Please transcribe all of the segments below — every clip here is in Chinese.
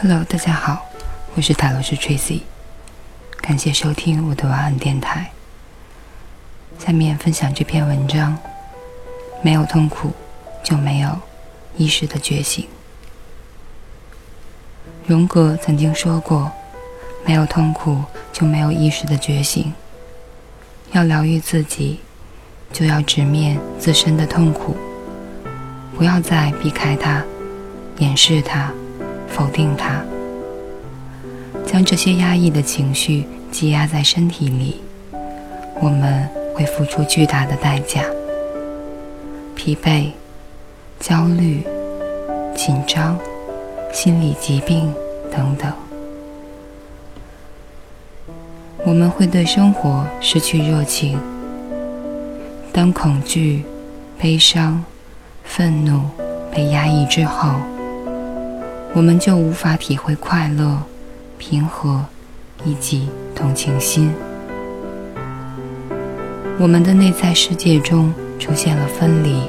Hello，大家好，我是塔罗斯 Tracy，感谢收听我的晚安电台。下面分享这篇文章：没有痛苦，就没有意识的觉醒。荣格曾经说过：“没有痛苦，就没有意识的觉醒。要疗愈自己，就要直面自身的痛苦，不要再避开它，掩饰它。”否定它，将这些压抑的情绪积压在身体里，我们会付出巨大的代价：疲惫、焦虑、紧张、心理疾病等等。我们会对生活失去热情。当恐惧、悲伤、愤怒被压抑之后。我们就无法体会快乐、平和以及同情心。我们的内在世界中出现了分离，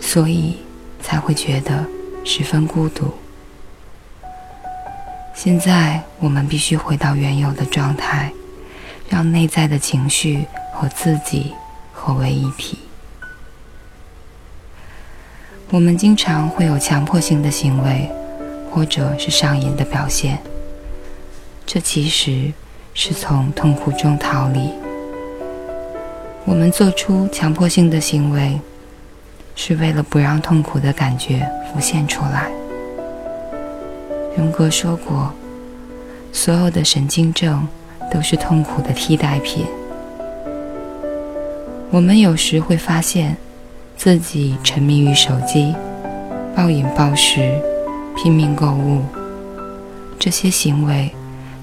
所以才会觉得十分孤独。现在我们必须回到原有的状态，让内在的情绪和自己合为一体。我们经常会有强迫性的行为，或者是上瘾的表现。这其实是从痛苦中逃离。我们做出强迫性的行为，是为了不让痛苦的感觉浮现出来。荣格说过，所有的神经症都是痛苦的替代品。我们有时会发现。自己沉迷于手机，暴饮暴食，拼命购物，这些行为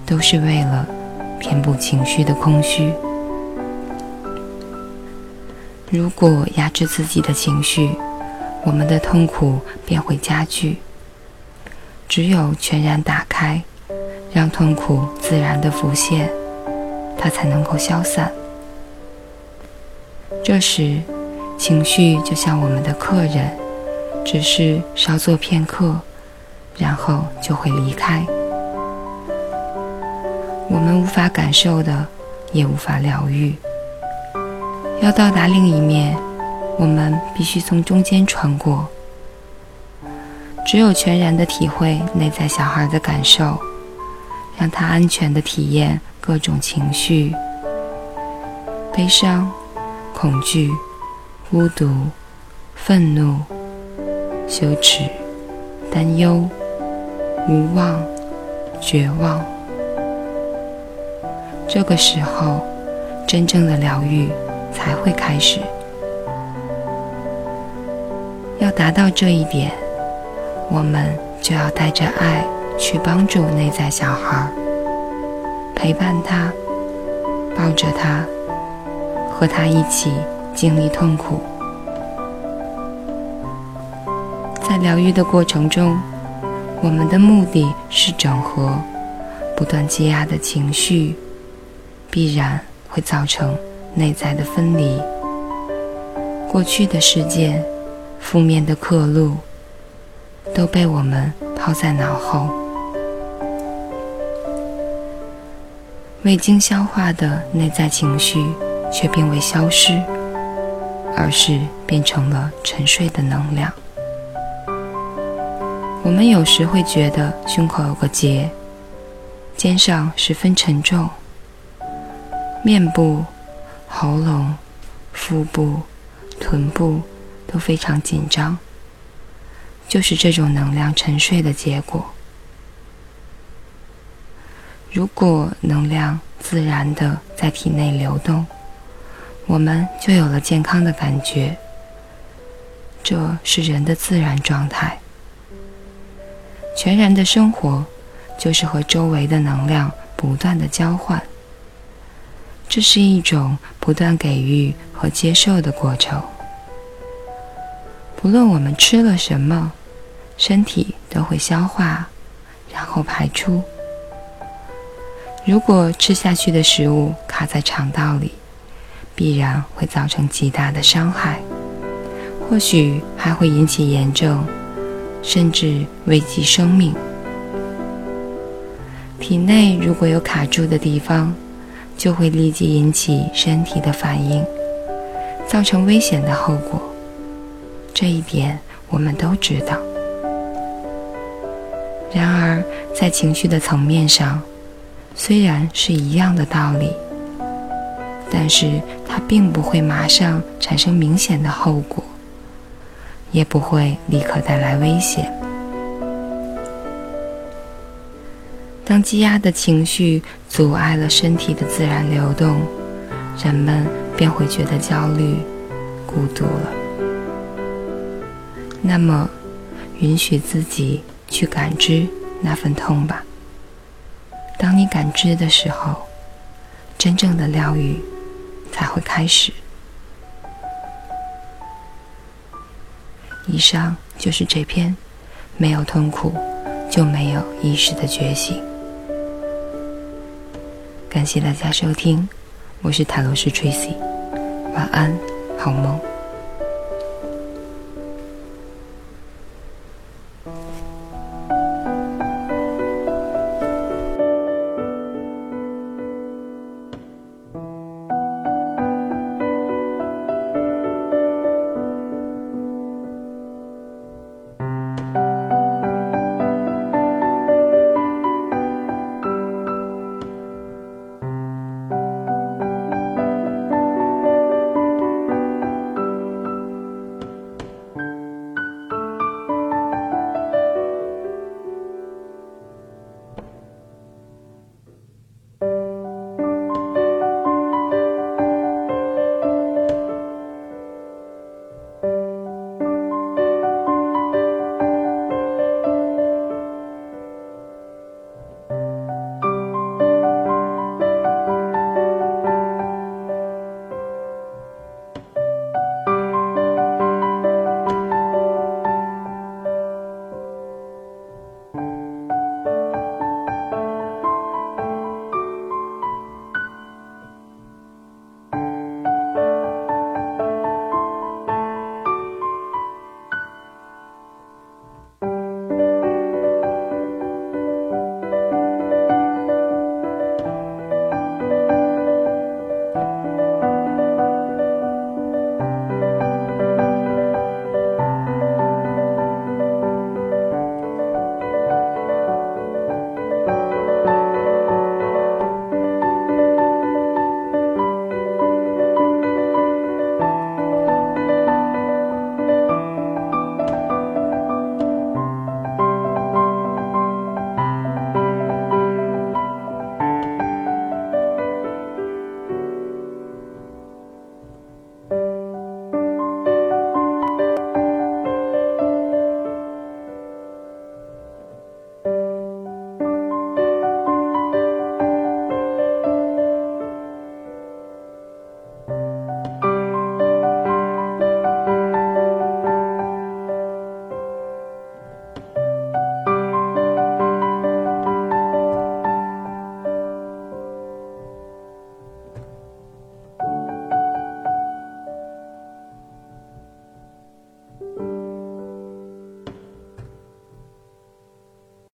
都是为了填补情绪的空虚。如果压制自己的情绪，我们的痛苦便会加剧。只有全然打开，让痛苦自然的浮现，它才能够消散。这时。情绪就像我们的客人，只是稍作片刻，然后就会离开。我们无法感受的，也无法疗愈。要到达另一面，我们必须从中间穿过。只有全然的体会内在小孩的感受，让他安全的体验各种情绪：悲伤、恐惧。孤独、愤怒、羞耻、担忧、无望、绝望。这个时候，真正的疗愈才会开始。要达到这一点，我们就要带着爱去帮助内在小孩，陪伴他，抱着他，和他一起。经历痛苦，在疗愈的过程中，我们的目的是整合不断积压的情绪，必然会造成内在的分离。过去的事件、负面的刻录，都被我们抛在脑后，未经消化的内在情绪却并未消失。而是变成了沉睡的能量。我们有时会觉得胸口有个结，肩上十分沉重，面部、喉咙、腹部、臀部都非常紧张，就是这种能量沉睡的结果。如果能量自然的在体内流动，我们就有了健康的感觉，这是人的自然状态。全然的生活就是和周围的能量不断的交换，这是一种不断给予和接受的过程。不论我们吃了什么，身体都会消化，然后排出。如果吃下去的食物卡在肠道里，必然会造成极大的伤害，或许还会引起炎症，甚至危及生命。体内如果有卡住的地方，就会立即引起身体的反应，造成危险的后果。这一点我们都知道。然而，在情绪的层面上，虽然是一样的道理，但是它并不会马上产生明显的后果，也不会立刻带来危险。当积压的情绪阻碍了身体的自然流动，人们便会觉得焦虑、孤独了。那么，允许自己去感知那份痛吧。当你感知的时候，真正的疗愈才会开始。以上就是这篇，没有痛苦，就没有意识的觉醒。感谢大家收听，我是塔罗斯 Tracy，晚安，好梦。